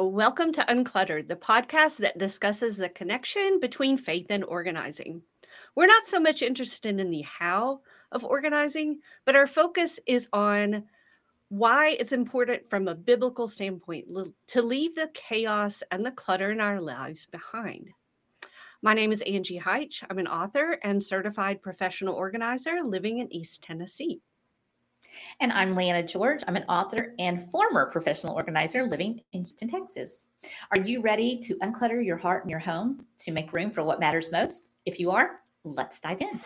Welcome to Uncluttered, the podcast that discusses the connection between faith and organizing. We're not so much interested in the how of organizing, but our focus is on why it's important from a biblical standpoint to leave the chaos and the clutter in our lives behind. My name is Angie Hyche. I'm an author and certified professional organizer living in East Tennessee. And I'm Liana George. I'm an author and former professional organizer living in Houston, Texas. Are you ready to unclutter your heart and your home to make room for what matters most? If you are, let's dive in.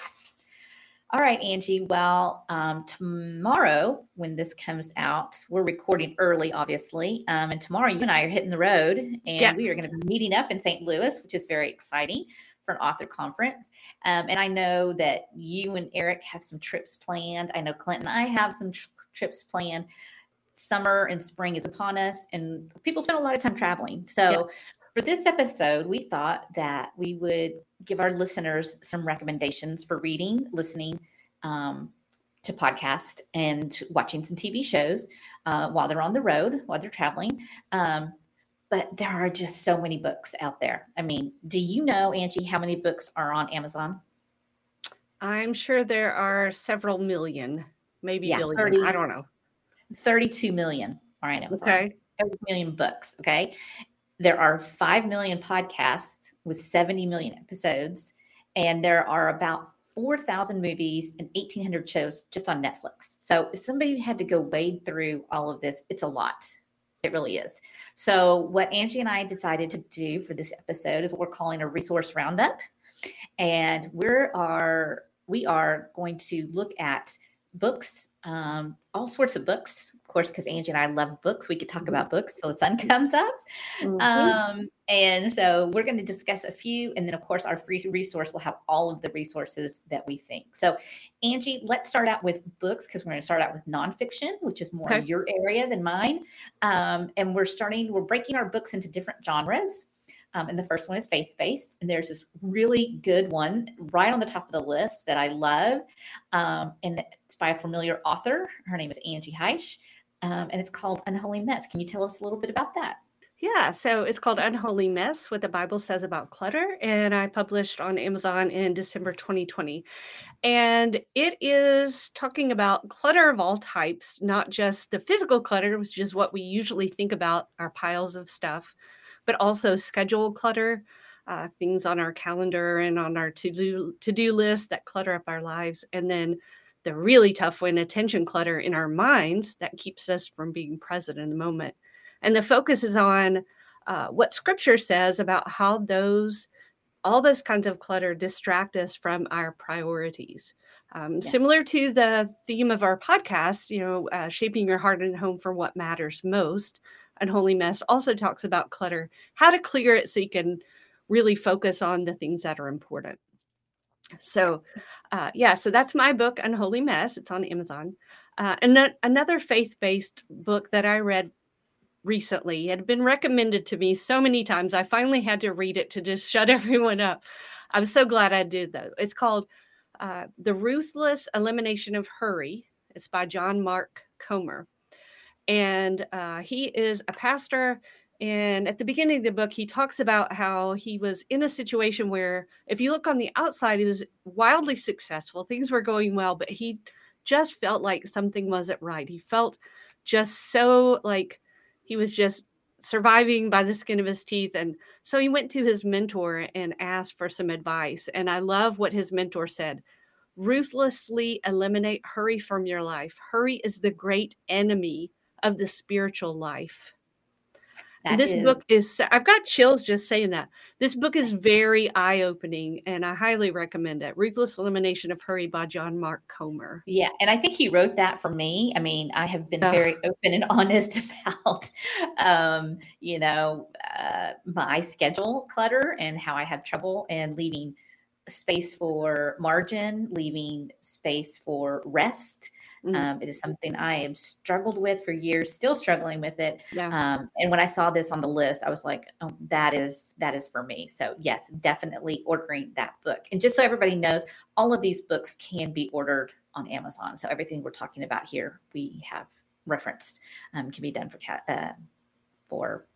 All right, Angie. Well, um, tomorrow, when this comes out, we're recording early, obviously. Um, and tomorrow, you and I are hitting the road, and yes. we are going to be meeting up in St. Louis, which is very exciting for an author conference. Um, and I know that you and Eric have some trips planned. I know Clint and I have some tr- trips planned. Summer and spring is upon us, and people spend a lot of time traveling. So, for this episode, we thought that we would give our listeners some recommendations for reading, listening um, to podcast, and watching some TV shows uh, while they're on the road, while they're traveling. Um, but there are just so many books out there. I mean, do you know, Angie, how many books are on Amazon? I'm sure there are several million, maybe yeah, billion. 30, I don't know. 32 million are on Amazon. Okay. 30 million books. Okay. There are 5 million podcasts with 70 million episodes, and there are about 4,000 movies and 1,800 shows just on Netflix. So if somebody had to go wade through all of this, it's a lot. It really is. So, what Angie and I decided to do for this episode is what we're calling a resource roundup. And we are we are going to look at books, um, all sorts of books, of course, because Angie and I love books. We could talk about books so the sun comes up. Mm-hmm. Um, and so we're going to discuss a few. And then, of course, our free resource will have all of the resources that we think. So, Angie, let's start out with books because we're going to start out with nonfiction, which is more okay. your area than mine. Um, and we're starting, we're breaking our books into different genres. Um, and the first one is faith based. And there's this really good one right on the top of the list that I love. Um, and by a familiar author. Her name is Angie Hyche. Um, and it's called Unholy Mess. Can you tell us a little bit about that? Yeah, so it's called Unholy Mess What the Bible Says About Clutter. And I published on Amazon in December 2020. And it is talking about clutter of all types, not just the physical clutter, which is what we usually think about our piles of stuff, but also schedule clutter, uh, things on our calendar and on our to-do to-do list that clutter up our lives, and then the really tough one, attention clutter in our minds that keeps us from being present in the moment. And the focus is on uh, what Scripture says about how those all those kinds of clutter distract us from our priorities. Um, yeah. Similar to the theme of our podcast, you know, uh, shaping your heart and home for what matters most. Unholy Mess also talks about clutter, how to clear it so you can really focus on the things that are important. So, uh, yeah, so that's my book, Unholy Mess. It's on Amazon. Uh, and then another faith based book that I read recently it had been recommended to me so many times. I finally had to read it to just shut everyone up. I'm so glad I did, though. It's called uh, The Ruthless Elimination of Hurry. It's by John Mark Comer and uh, he is a pastor. And at the beginning of the book, he talks about how he was in a situation where, if you look on the outside, he was wildly successful. Things were going well, but he just felt like something wasn't right. He felt just so like he was just surviving by the skin of his teeth. And so he went to his mentor and asked for some advice. And I love what his mentor said ruthlessly eliminate hurry from your life. Hurry is the great enemy of the spiritual life. That this is. book is I've got chills just saying that. This book is very eye-opening and I highly recommend it. Ruthless Elimination of Hurry by John Mark Comer. Yeah, and I think he wrote that for me. I mean, I have been very open and honest about um, you know, uh, my schedule clutter and how I have trouble and leaving space for margin, leaving space for rest Mm-hmm. Um, it is something I have struggled with for years, still struggling with it. Yeah. Um, and when I saw this on the list, I was like, oh, that is that is for me. So yes, definitely ordering that book. And just so everybody knows, all of these books can be ordered on Amazon. So everything we're talking about here, we have referenced, um, can be done for cat uh, for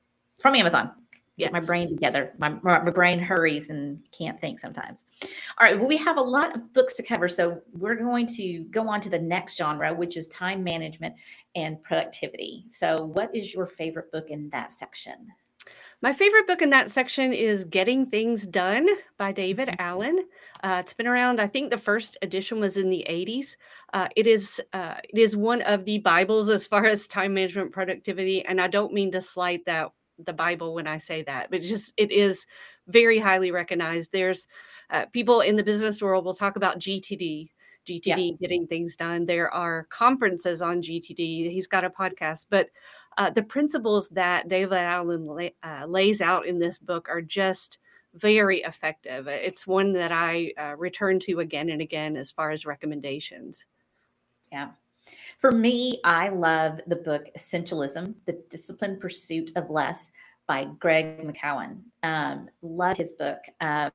from Amazon. Yes. Get my brain together. My, my brain hurries and can't think sometimes. All right. Well, we have a lot of books to cover. So we're going to go on to the next genre, which is time management and productivity. So, what is your favorite book in that section? My favorite book in that section is Getting Things Done by David Mhm. Allen. Uh, it's been around. I think the first edition was in the 80s. Uh, it is uh, it is one of the Bibles as far as time management productivity, and I don't mean to slight that the Bible when I say that, but just it is very highly recognized. There's uh, people in the business world will talk about GTD. GTD getting things done. There are conferences on GTD. He's got a podcast, but uh, the principles that David Allen lay, uh, lays out in this book are just very effective. It's one that I uh, return to again and again as far as recommendations. Yeah. For me, I love the book Essentialism The Disciplined Pursuit of Less by Greg McKeown. Um, love his book. Um,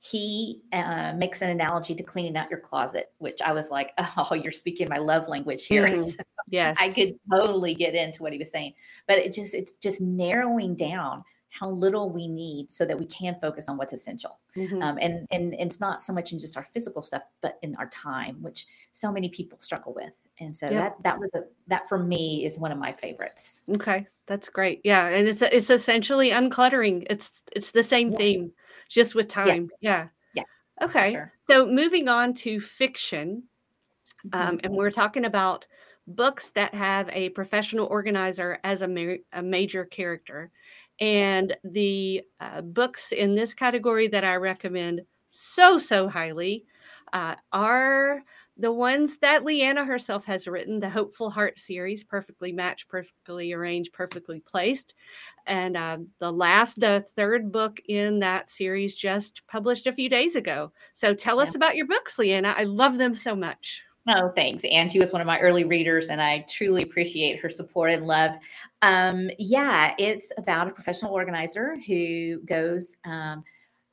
he uh, makes an analogy to cleaning out your closet, which I was like, oh, you're speaking my love language here. Mhm. So Yes. I could totally get into what he was saying, but it just it's just narrowing down how little we need so that we can focus on what's essential. Mhm. Um, and, and and it's not so much in just our physical stuff, but in our time, which so many people struggle with. And so Yep. that that was a that for me is one of my favorites. Okay, that's great. Yeah, and it's it's essentially uncluttering. It's it's the same Yeah. theme, just with time. Yeah. Yeah, Okay. sure. So moving on to fiction, um, Mhm. and we're talking about books that have a professional organizer as a, ma- a major character, and the uh, books in this category that I recommend so so highly uh, are the ones that Liana herself has written, the Hopeful Heart series, perfectly matched, perfectly arranged, perfectly placed. And um, the last, the third book in that series just published a few days ago. So tell us about your books, Liana. I love them so much. Oh, thanks. Angie was one of my early readers, and I truly appreciate her support and love. Um, yeah, it's about a professional organizer who goes um,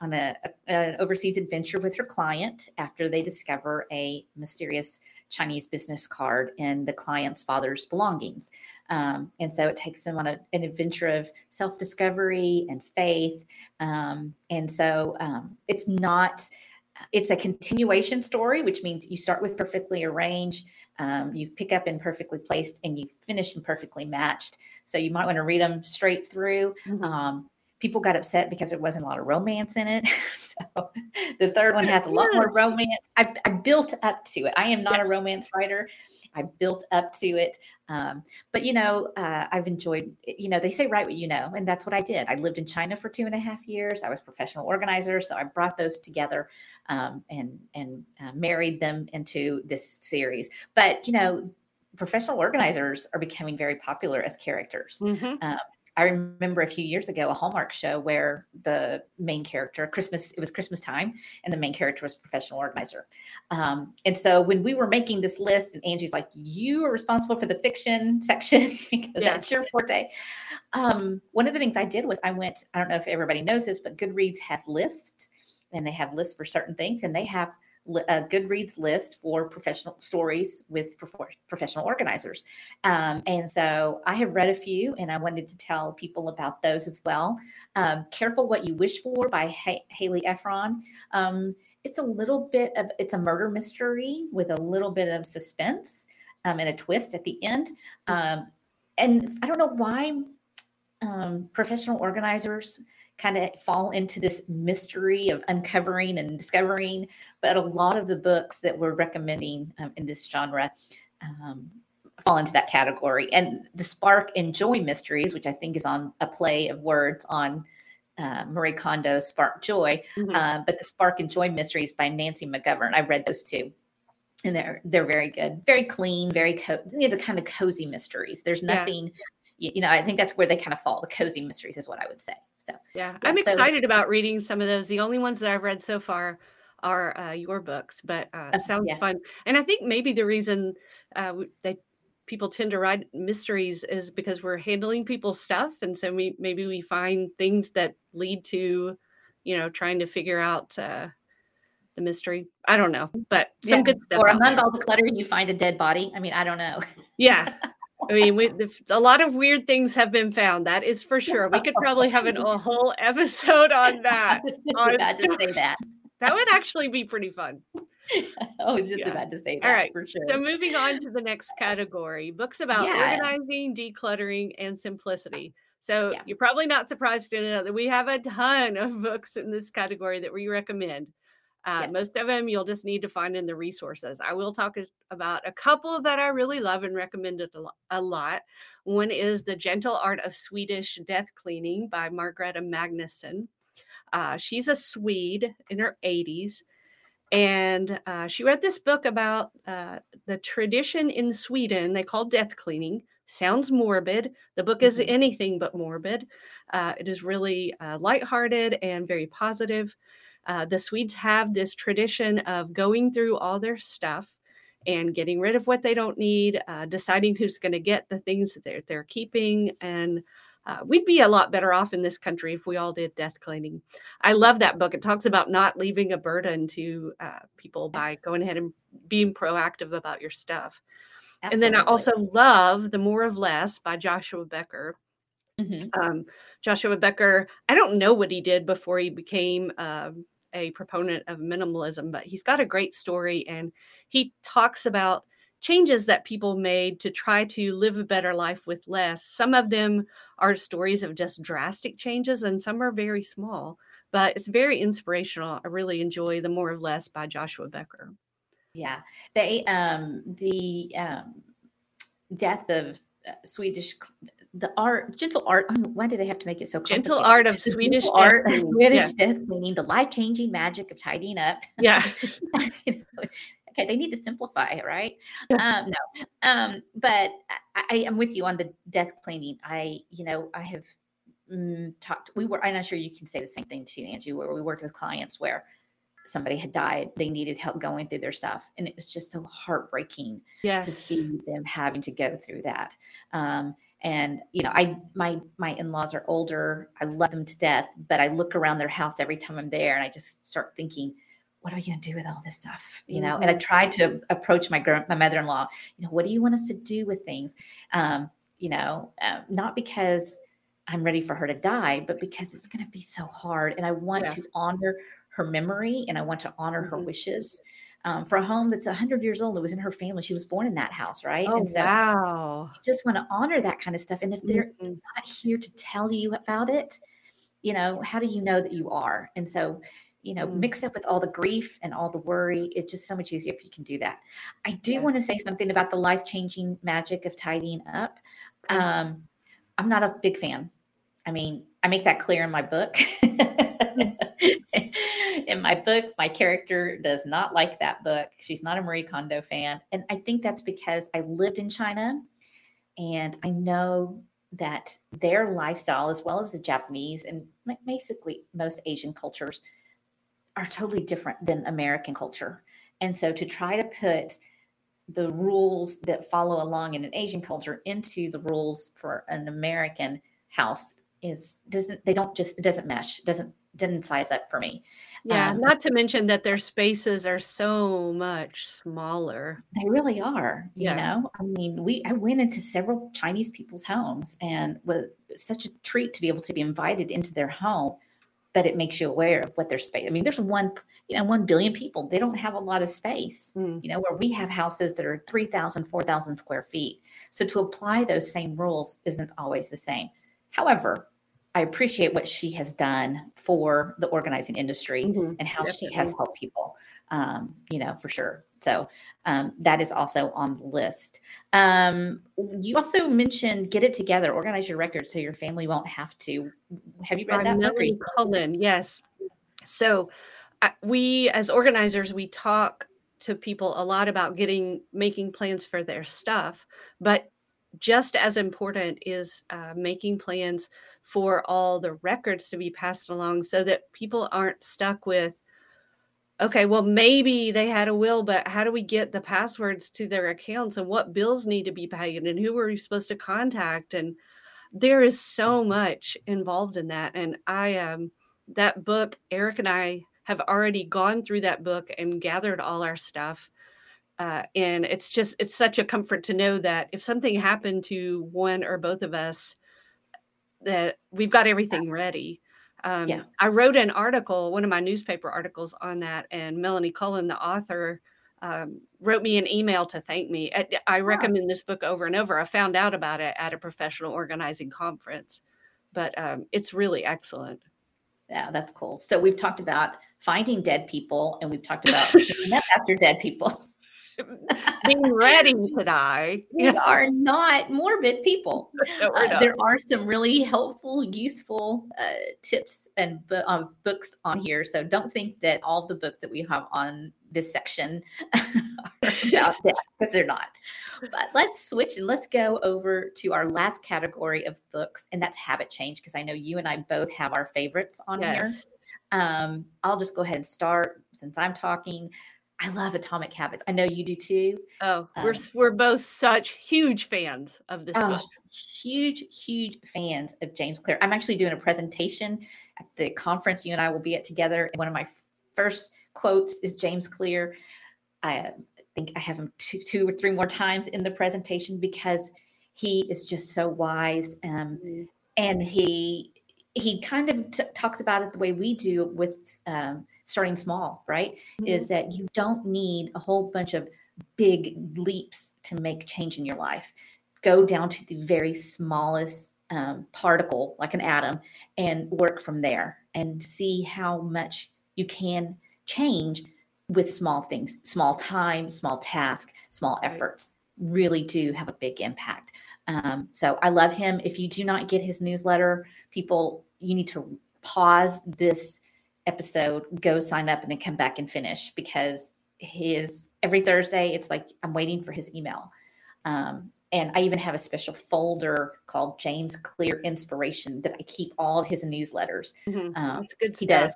on a, a- an overseas adventure with her client after they discover a mysterious Chinese business card in the client's father's belongings. Um, and so it takes them on a, an adventure of self discovery and faith. Um, and so um, it's not it's a continuation story, which means you start with perfectly arranged, um, you pick up in perfectly placed, and you finish in perfectly matched. So you might want to read them straight through. Um, people got upset because there wasn't a lot of romance in it. so the third one has a lot more romance. I, I built up to it. I am not Yes. a romance writer. I built up to it. Um, but you know, uh, I've enjoyed. You know, they say write what you know, and that's what I did. I lived in China for two and a half years. I was a professional organizer, so I brought those together um, and and uh, married them into this series. But you know, professional organizers are becoming very popular as characters. Mhm. I remember a few years ago a Hallmark show where the main character, Christmas, it was Christmas time, and the main character was a professional organizer. Um, and so when we were making this list, and Angie's like, "You are responsible for the fiction section because Yeah. that's your forte." Um, one of the things I did was I went. I don't know if everybody knows this, but Goodreads has lists, and they have lists for certain things, and they have a Goodreads list for professional stories with professional organizers. Um, and so I have read a few, and I wanted to tell people about those as well. Um, Careful What You Wish For by ha- Hallie Ephron. Um, it's a little bit of it's a murder mystery with a little bit of suspense um, and a twist at the end. Um, and I don't know why um, professional organizers kind of fall into this mystery of uncovering and discovering. But a lot of the books that we're recommending um, in this genre um, fall into that category. And the Spark and Joy Mysteries, which I think is on a play of words on uh, Marie Kondo's Spark Joy, Mhm. uh, but the Spark and Joy Mysteries by Nancy McGovern. I read those too. And they're they're very good, very clean, very co- you know, the kind of cozy mysteries. There's Yeah. nothing, you, you know. I think that's where they kind of fall. The cozy mysteries is what I would say. So Yeah, Yeah, I'm so- excited about reading some of those. The only ones that I've read so far are uh, your books, but uh, sounds yeah. fun. And I think maybe the reason uh, that people tend to write mysteries is because we're handling people's stuff, and so we maybe we find things that lead to, you know, trying to figure out uh, the mystery. I don't know, but some Yeah. good stuff. or among all the clutter, you find a dead body. I mean, I don't know. Yeah, I mean, we, a lot of weird things have been found. That is for sure. We could probably have an, a whole episode on that. Just about to say that. That would actually be pretty fun. I was just yeah. about to say that. All right, for sure. So moving on to the next category, books about yeah. organizing, decluttering, and simplicity. So yeah. you're probably not surprised to know that we have a ton of books in this category that we recommend. Uh, yeah. Most of them you'll just need to find in the resources. I will talk about a couple that I really love and recommend it a lot. One is The Gentle Art of Swedish Death Cleaning by Margareta Magnusson. Uh, she's a Swede in her 80s. And uh, she wrote this book about uh, the tradition in Sweden they call death cleaning. Sounds morbid. The book is mm-hmm. anything but morbid. Uh, it is really uh, lighthearted and very positive. Uh, the Swedes have this tradition of going through all their stuff and getting rid of what they don't need, uh, deciding who's going to get the things that they're, they're keeping. And uh, we'd be a lot better off in this country if we all did death cleaning. I love that book. It talks about not leaving a burden to uh, people by going ahead and being proactive about your stuff. Absolutely. And then I also love The More of Less by Joshua Becker. Mm-hmm. Um, Joshua Becker, I don't know what he did before he became um, a proponent of minimalism, but he's got a great story and he talks about changes that people made to try to live a better life with less. Some of them are stories of just drastic changes, and some are very small, but it's very inspirational. I really enjoy The More of Less by Joshua Becker. Yeah. They, um, the um, death of Swedish the art, gentle art. I mean, why do they have to make it so gentle art of Swedish art, Swedish yeah. death cleaning, the life changing magic of tidying up. Yeah. you know, okay, they need to simplify, it, right? um, no, um, but I, am with you on the death cleaning. I, you know, I have mm, talked. We were. I'm not sure you can say the same thing too, Angie. Where we worked with clients where somebody had died they needed help going through their stuff and it was just so heartbreaking yes. to see them having to go through that um, and you know i my my in-laws are older i love them to death but i look around their house every time i'm there and i just start thinking what are we going to do with all this stuff you know mm-hmm. and i mm-hmm. tried to approach my my mother-in-law you know what do you want us to do with things um, you know uh, not because i'm ready for her to die but because it's going to be so hard and i want yeah. to honor her memory and i want to honor mm-hmm. her wishes um, for a home that's 100 years old. It was in her family. She was born in that house, right? Oh, and so wow. just want to honor that kind of stuff. And if they're mm-hmm. not here to tell you about it, you know, how do you know that you are? And so, you know, mm-hmm. mix up with all the grief and all the worry. It's just so much easier if you can do that. I do yes. want to say something about the life changing magic of tidying up. Um, I'm not a big fan. I mean, I make that clear in my book. my book, my character does not like that book. She's not a Marie Kondo fan. And I think that's because I lived in China and I know that their lifestyle, as well as the Japanese and basically most Asian cultures, are totally different than American culture. And so to try to put the rules that follow along in an Asian culture into the rules for an American house is doesn't they don't just it doesn't mesh doesn't didn't size up for me. Yeah, um, not to mention that their spaces are so much smaller. They really are. Yeah. You know, I mean, we I went into several Chinese people's homes and was such a treat to be able to be invited into their home. But it makes you aware of what their space. I mean, there's one, you know, one billion people. They don't have a lot of space. Mm. You know, where we have houses that are 3,000, 4,000 square feet. So to apply those same rules isn't always the same. However, I appreciate what she has done for the organizing industry mm-hmm, and how definitely. she has helped people, um, you know, for sure. So um, that is also on the list. Um, you also mentioned get it together, organize your records so your family won't have to. Have you read By that Melanie book? Cullen, yes. So uh, we, as organizers, we talk to people a lot about getting making plans for their stuff, but just as important is uh, making plans for all the records to be passed along so that people aren't stuck with okay well maybe they had a will but how do we get the passwords to their accounts and what bills need to be paid and who are we supposed to contact? And there is so much involved in that and i um that book eric and i have already gone through that book and gathered all our stuff Uh, and it's just it's such a comfort to know that if something happened to one or both of us that we've got everything ready um, Yeah. i wrote an article one of my newspaper articles on that and melanie cullen the author um, wrote me an email to thank me i, I recommend this book over and over i found out about it at a professional organizing conference but um, it's really excellent Yeah, that's cool. So we've talked about finding dead people and we've talked about cleaning up after dead people. being ready to die We are not morbid people. No, Uh, there are some really helpful, useful uh, tips and bu- uh, books on here. So don't think that all the books that we have on this section are about that because they're not. But let's switch and let's go over to our last category of books, and that's habit change. Because I know you and I both have our favorites on here. yes Um, I'll just go ahead and start since I'm talking. I love Atomic Habits. I know you do too. Oh, we're Um, we're both such huge fans of this Oh, book. huge, huge fans of James Clear. I'm actually doing a presentation at the conference you and I will be at together. And one of my first quotes is James Clear. I think I have him two, two or three more times in the presentation because he is just so wise. Um, Mm. and he he kind of t- talks about it the way we do with um, starting small, right? Is that you don't need a whole bunch of big leaps to make change in your life. Go down to the very smallest um, particle, like an atom, and work from there and see how much you can change with small things, small time, small task, small efforts really do have a big impact. Um, so I love him. If you do not get his newsletter, people, you need to pause this episode, go sign up, and then come back and finish because his every Thursday, it's like I'm waiting for his email. Um, and I even have a special folder called James Clear Inspiration that I keep all of his newsletters. Mhm. Um, That's good Stuff. he does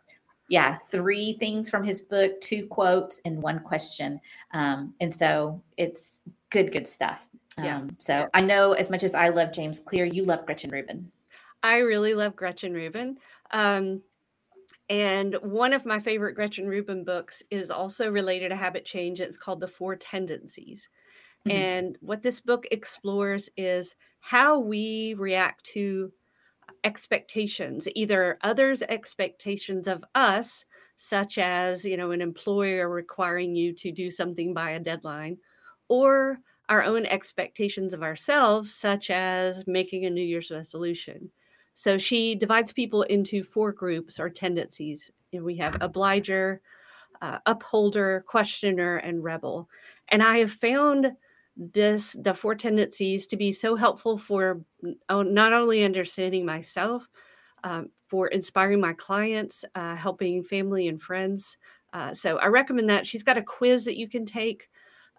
yeah three things from his book two quotes and one question um, and so it's good good stuff Yeah. um, so i know as much as i love james clear you love gretchen rubin I really love Gretchen Rubin. Um, and one of my favorite Gretchen Rubin books is also related to habit change. It's called The Four Tendencies. Mhm. And what this book explores is how we react to expectations, either others' expectations of us, such as, you know, an employer requiring you to do something by a deadline, or our own expectations of ourselves, such as making a New Year's resolution. So she divides people into four groups or tendencies. We have obliger, uh, upholder, questioner, and rebel. And I have found this the four tendencies to be so helpful for oh, not only understanding myself, um, for inspiring my clients, uh, helping family and friends. Uh, so I recommend that. She's got a quiz that you can take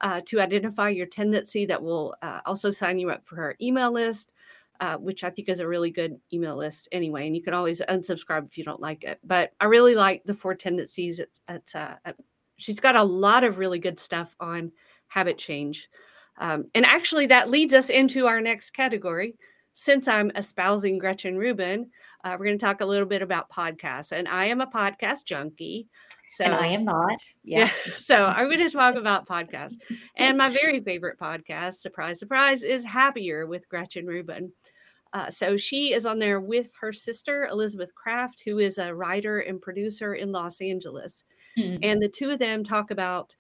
uh, to identify your tendency that will uh, also sign you up for her email list uh, which I think is a really good email list anyway. And you can always unsubscribe if you don't like it. But I really like the four tendencies. It's, it's uh, uh, she's got a lot of really good stuff on habit change. Um, and actually, that leads us into our next category. Since I'm espousing Gretchen Rubin, uh, we're going to talk a little bit about podcasts. And I am a podcast junkie. So and i am not yeah, so I'm going to talk about podcasts. And my very favorite podcast, surprise, surprise, is Happier with Gretchen Rubin. Uh, so she is on there with her sister, Elizabeth Craft, who is a writer and producer in Los Angeles. Hmm. And the two of them talk about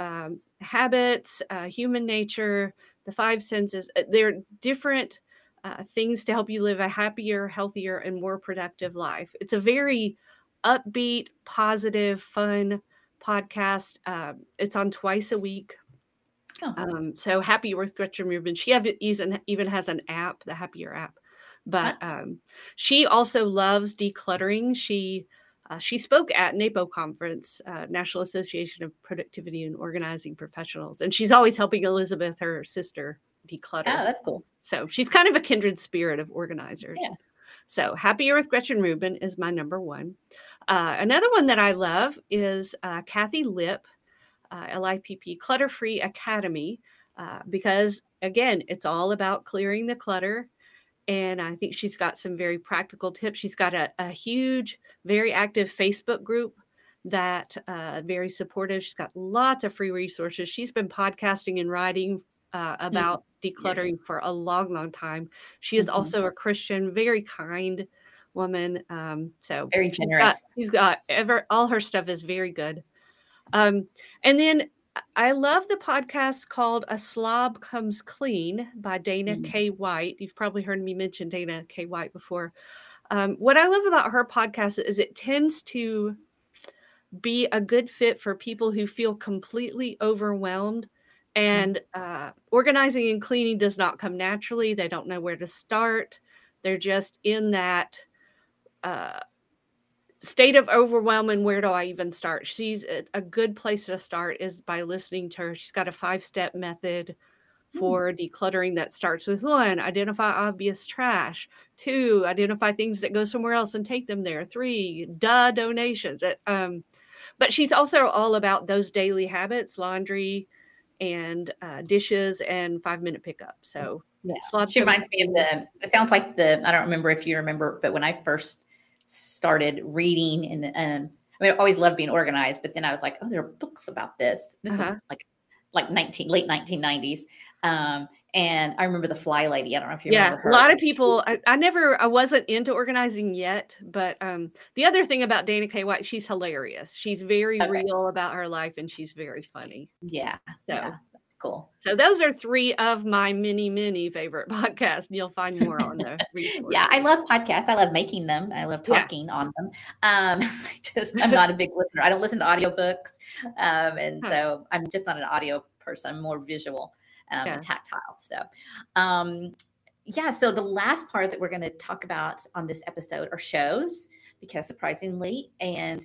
um, habits, uh, human nature, the five senses. Uh, They're different uh, things to help you live a happier, healthier, and more productive life. It's a very upbeat, positive, fun podcast. Um, it's on twice a week. Oh. Um, so happy with Gretchen Rubin. She have, even even has an app, the Happier app. But um, she also loves decluttering. She uh, she spoke at NAPO conference, uh, National Association of Productivity and Organizing Professionals, and she's always helping Elizabeth, her sister, declutter. oh that's cool So she's kind of a kindred spirit of organizers. Yeah. So Happier with Gretchen Rubin is my number one. Uh, another one that I love is uh, Kathi Lipp, uh, LIPP Clutter Free Academy, uh, because again, it's all about clearing the clutter. And I think she's got some very practical tips. She's got a, a huge, very active Facebook group that uh, very supportive. She's got lots of free resources. She's been podcasting and writing uh, Mm, about yes. decluttering for a long, long time. She is Mhm. also a Christian, very kind woman. Um, so Very she's got generous. she's got ever all her stuff is very good. Um, and then I I love the podcast called A Slob Comes Clean by Dana Mm. K. White. You've probably heard me mention Dana K. White before. Um, what I love about her podcast is it tends to be a good fit for people who feel completely overwhelmed. And uh, organizing and cleaning does not come naturally. They don't know where to start. They're just in that uh, state of overwhelm and where do I even start? She's a, a good place to start is by listening to her. She's got a five step method Mm. for decluttering that starts with one, identify obvious trash, two, identify things that go somewhere else and take them there, three, duh, donations. Um, but she's also all about those daily habits, laundry and uh, dishes and five minute pickup. So Yeah. slob She reminds me of the, it sounds like the, I don't remember if you remember, but when I first started reading and, um, I mean, I always loved being organized, but then I was like, oh, there are books about this. This Uh-huh. is like, like 19, late 1990s. Um, and I remember the fly lady. I don't know if you yeah a lot of people I, I never i wasn't into organizing yet but um the other thing about dana k white she's hilarious she's very Okay. real about her life and she's very funny Yeah. so Yeah. That's cool. so those are three of my many many favorite podcasts you'll find more on the resource Yeah, I love podcasts. I love making them. I love Yeah. talking on them. Um, I just I'm not a big listener. I don't listen to audiobooks. Um, and Huh. so I'm just not an audio person. I'm more visual um, Yeah. tactile. So um yeah, so the last part that we're going to talk about on this episode are shows because surprisingly and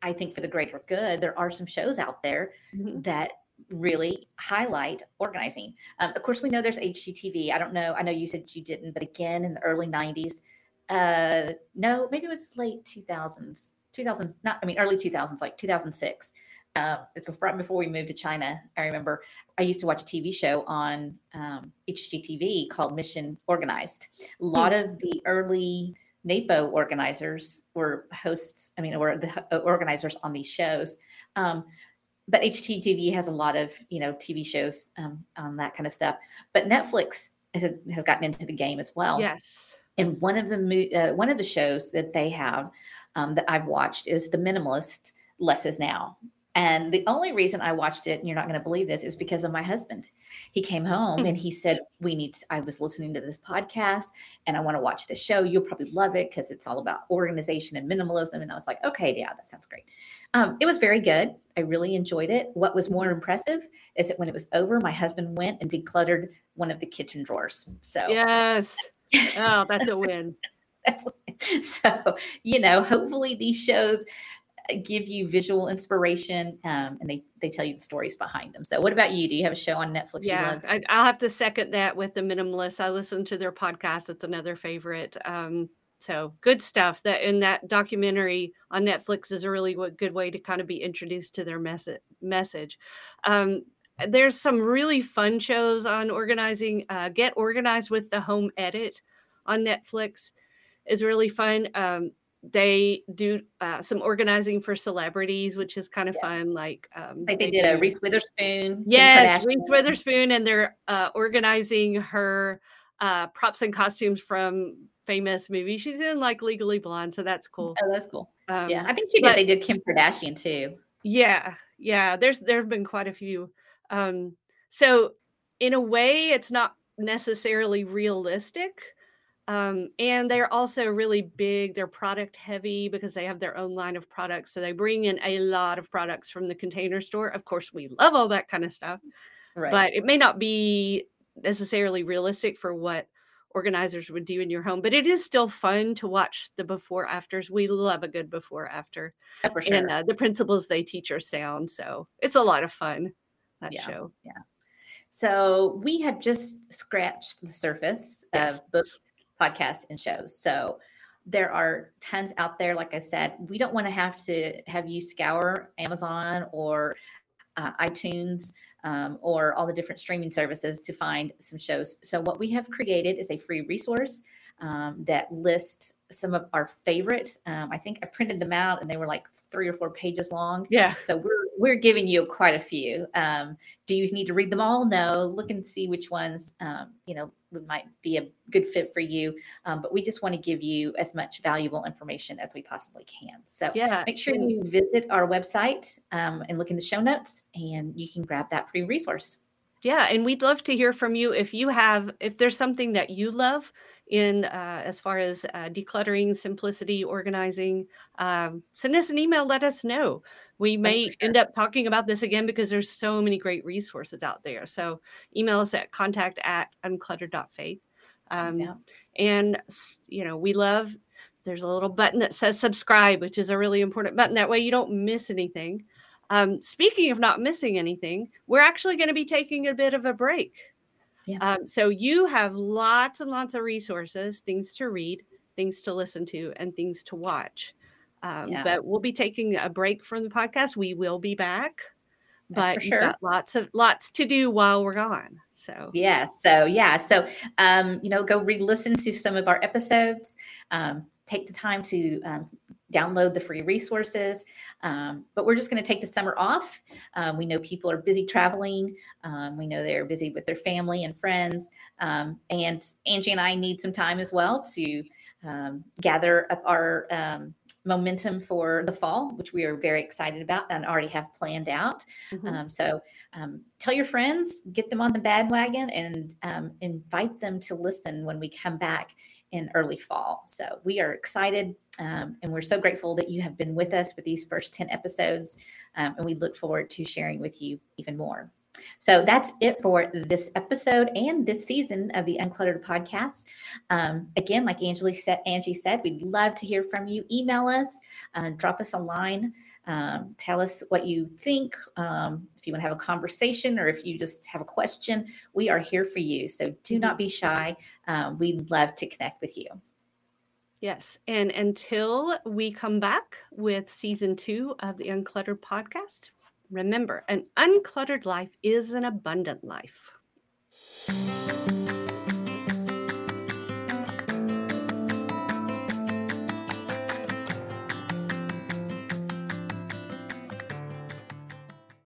I think for the greater good, there are some shows out there Mhm. that really highlight organizing. Um, of course, we know there's HGTV. I don't know. I know you said you didn't, but again, in the early 90s, uh, no, maybe it was late 2000s, 2000s, not, I mean, early 2000s, like 2006. Uh, before, right before we moved to China, I remember I used to watch a TV show on um, HGTV called Mission Organized. A lot of the early NAPO organizers were hosts, I mean, were the organizers on these shows. Um, but HGTV has a lot of you know TV shows um, on that kind of stuff. But Netflix has, has gotten into the game as well. yes And one of the mo- uh, one of the shows that they have um, that I've watched is The Minimalist. Less is now. And the only reason I watched it, and you're not going to believe this, is because of my husband. He came home Hmm. and he said, "We need." To, I was listening to this podcast, and I want to watch the show. You'll probably love it because it's all about organization and minimalism. And I was like, "Okay, yeah, that sounds great." Um, it was very good. I really enjoyed it. What was more impressive is that when it was over, my husband went and decluttered one of the kitchen drawers. So yes oh that's a win that's so you know hopefully these shows give you visual inspiration um, and they they tell you the stories behind them. So what about you? Do you have a show on netflix you yeah love? I, i'll have to second that with the minimalist. I listen to their podcast. It's another favorite. Um so good stuff. That in that documentary on netflix is a really good way to kind of be introduced to their message message. Um there's some really fun shows on organizing uh, get organized with the home edit on netflix is really fun. Um they do uh, some organizing for celebrities which is kind of Yeah. fun like um like they did a reese witherspoon Yes, Reese Witherspoon, and they're uh, organizing her uh, props and costumes from famous movies. She's in like Legally Blonde, so that's cool. oh that's cool Um, yeah i think she did but- they did kim kardashian too yeah, yeah. There's there have been quite a few. Um, so in a way, it's not necessarily realistic. Um, and they're also really big. They're product heavy because they have their own line of products. So they bring in a lot of products from the container store. Of course, we love all that kind of stuff. right but it may not be necessarily realistic for what organizers would do in your home but it is still fun to watch the before afters we love a good before after for sure and uh, the principles they teach are sound so it's a lot of fun that Yeah. show Yeah. So we have just scratched the surface Yes. of books, podcasts, and shows. So there are tons out there. Like I said, we don't want to have to have you scour Amazon or uh, iTunes um, or all the different streaming services to find some shows. So what we have created is a free resource. um, that list some of our favorite. Um, I think I printed them out and they were like three or four pages long. Yeah. So we're we're giving you quite a few. Um, do you need to read them all? No. Look and see which ones um, you know might be a good fit for you. Um, but we just want to give you as much valuable information as we possibly can. So yeah, make sure you visit our website um, and look in the show notes, and you can grab that free resource. Yeah, and we'd love to hear from you if you have if there's something that you love in uh, as far as uh, decluttering, simplicity, organizing. Um, send us an email. Let us know. We may sure. end up talking about this again because there's so many great resources out there. So email us at contact at uncluttered.faith. Um, yeah. And you know we love. There's a little button that says subscribe, which is a really important button. That way you don't miss anything. Um, speaking of not missing anything, we're actually going to be taking a bit of a break. Yeah. Um, so you have lots and lots of resources, things to read, things to listen to, and things to watch. Um, yeah. But we'll be taking a break from the podcast. We will be back, That's but sure. got lots of lots to do while we're gone. So yeah, so yeah, so um, you know, go re-listen to some of our episodes. Um, take the time to um, download the free resources. Um, but we're just going to take the summer off. Um, we know people are busy traveling. Um, we know they're busy with their family and friends. Um, and Angie and I need some time as well to um, gather up our um, momentum for the fall, which we are very excited about and already have planned out. Mm-hmm. so tell your friends, get them on the bandwagon, and invite them to listen when we come back in early fall. So we are excited um, and we're so grateful that you have been with us for these first 10 episodes. Um, and we look forward to sharing with you even more. So that's it for this episode and this season of the Uncluttered podcast. Um, again, like Angie said, Angie said, we'd love to hear from you. Email us, uh, drop us a line. Um, tell us what you think. Um, if you want to have a conversation or if you just have a question, we are here for you. So do not be shy. Um, we'd love to connect with you. Yes. And until we come back with season two of the Uncluttered podcast, remember an uncluttered life is an abundant life.